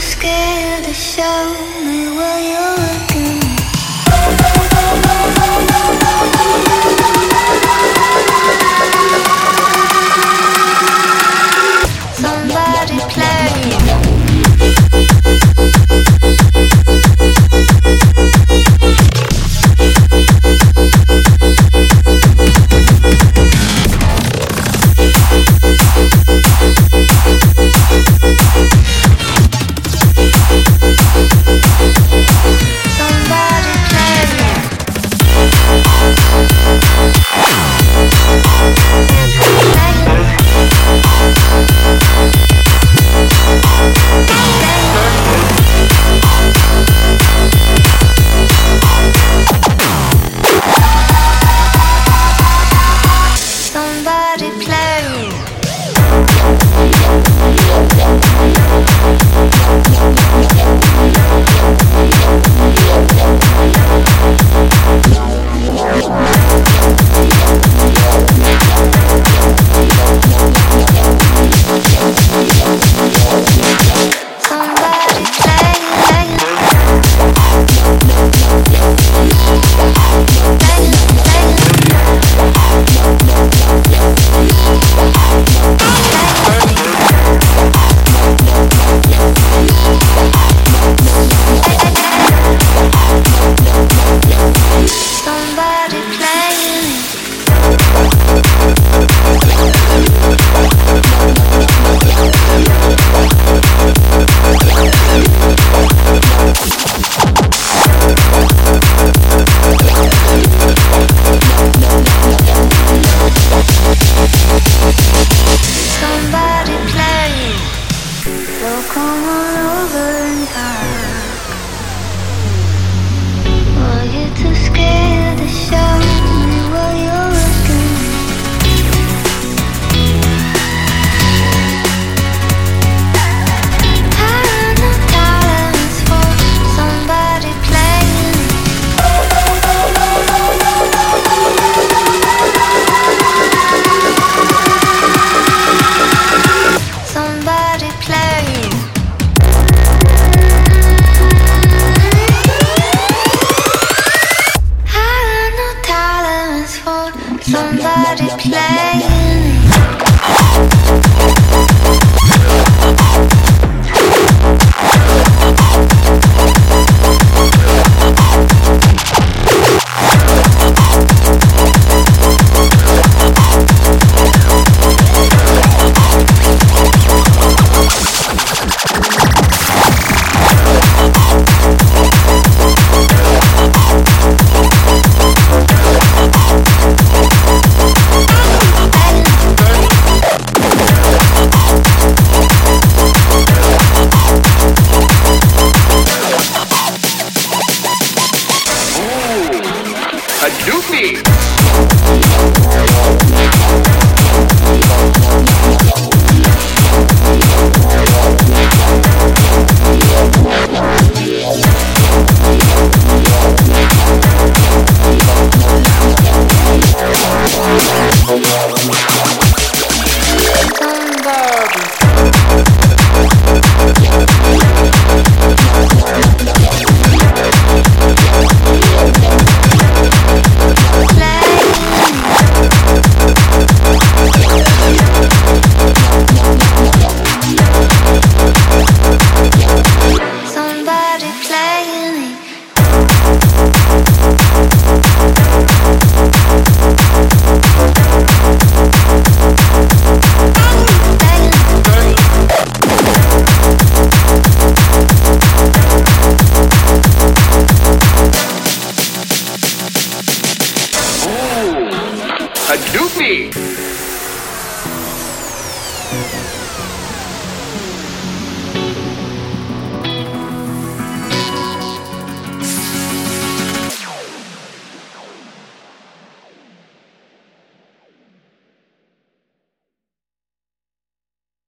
scared to show me where you playing. a doopie. a doopy.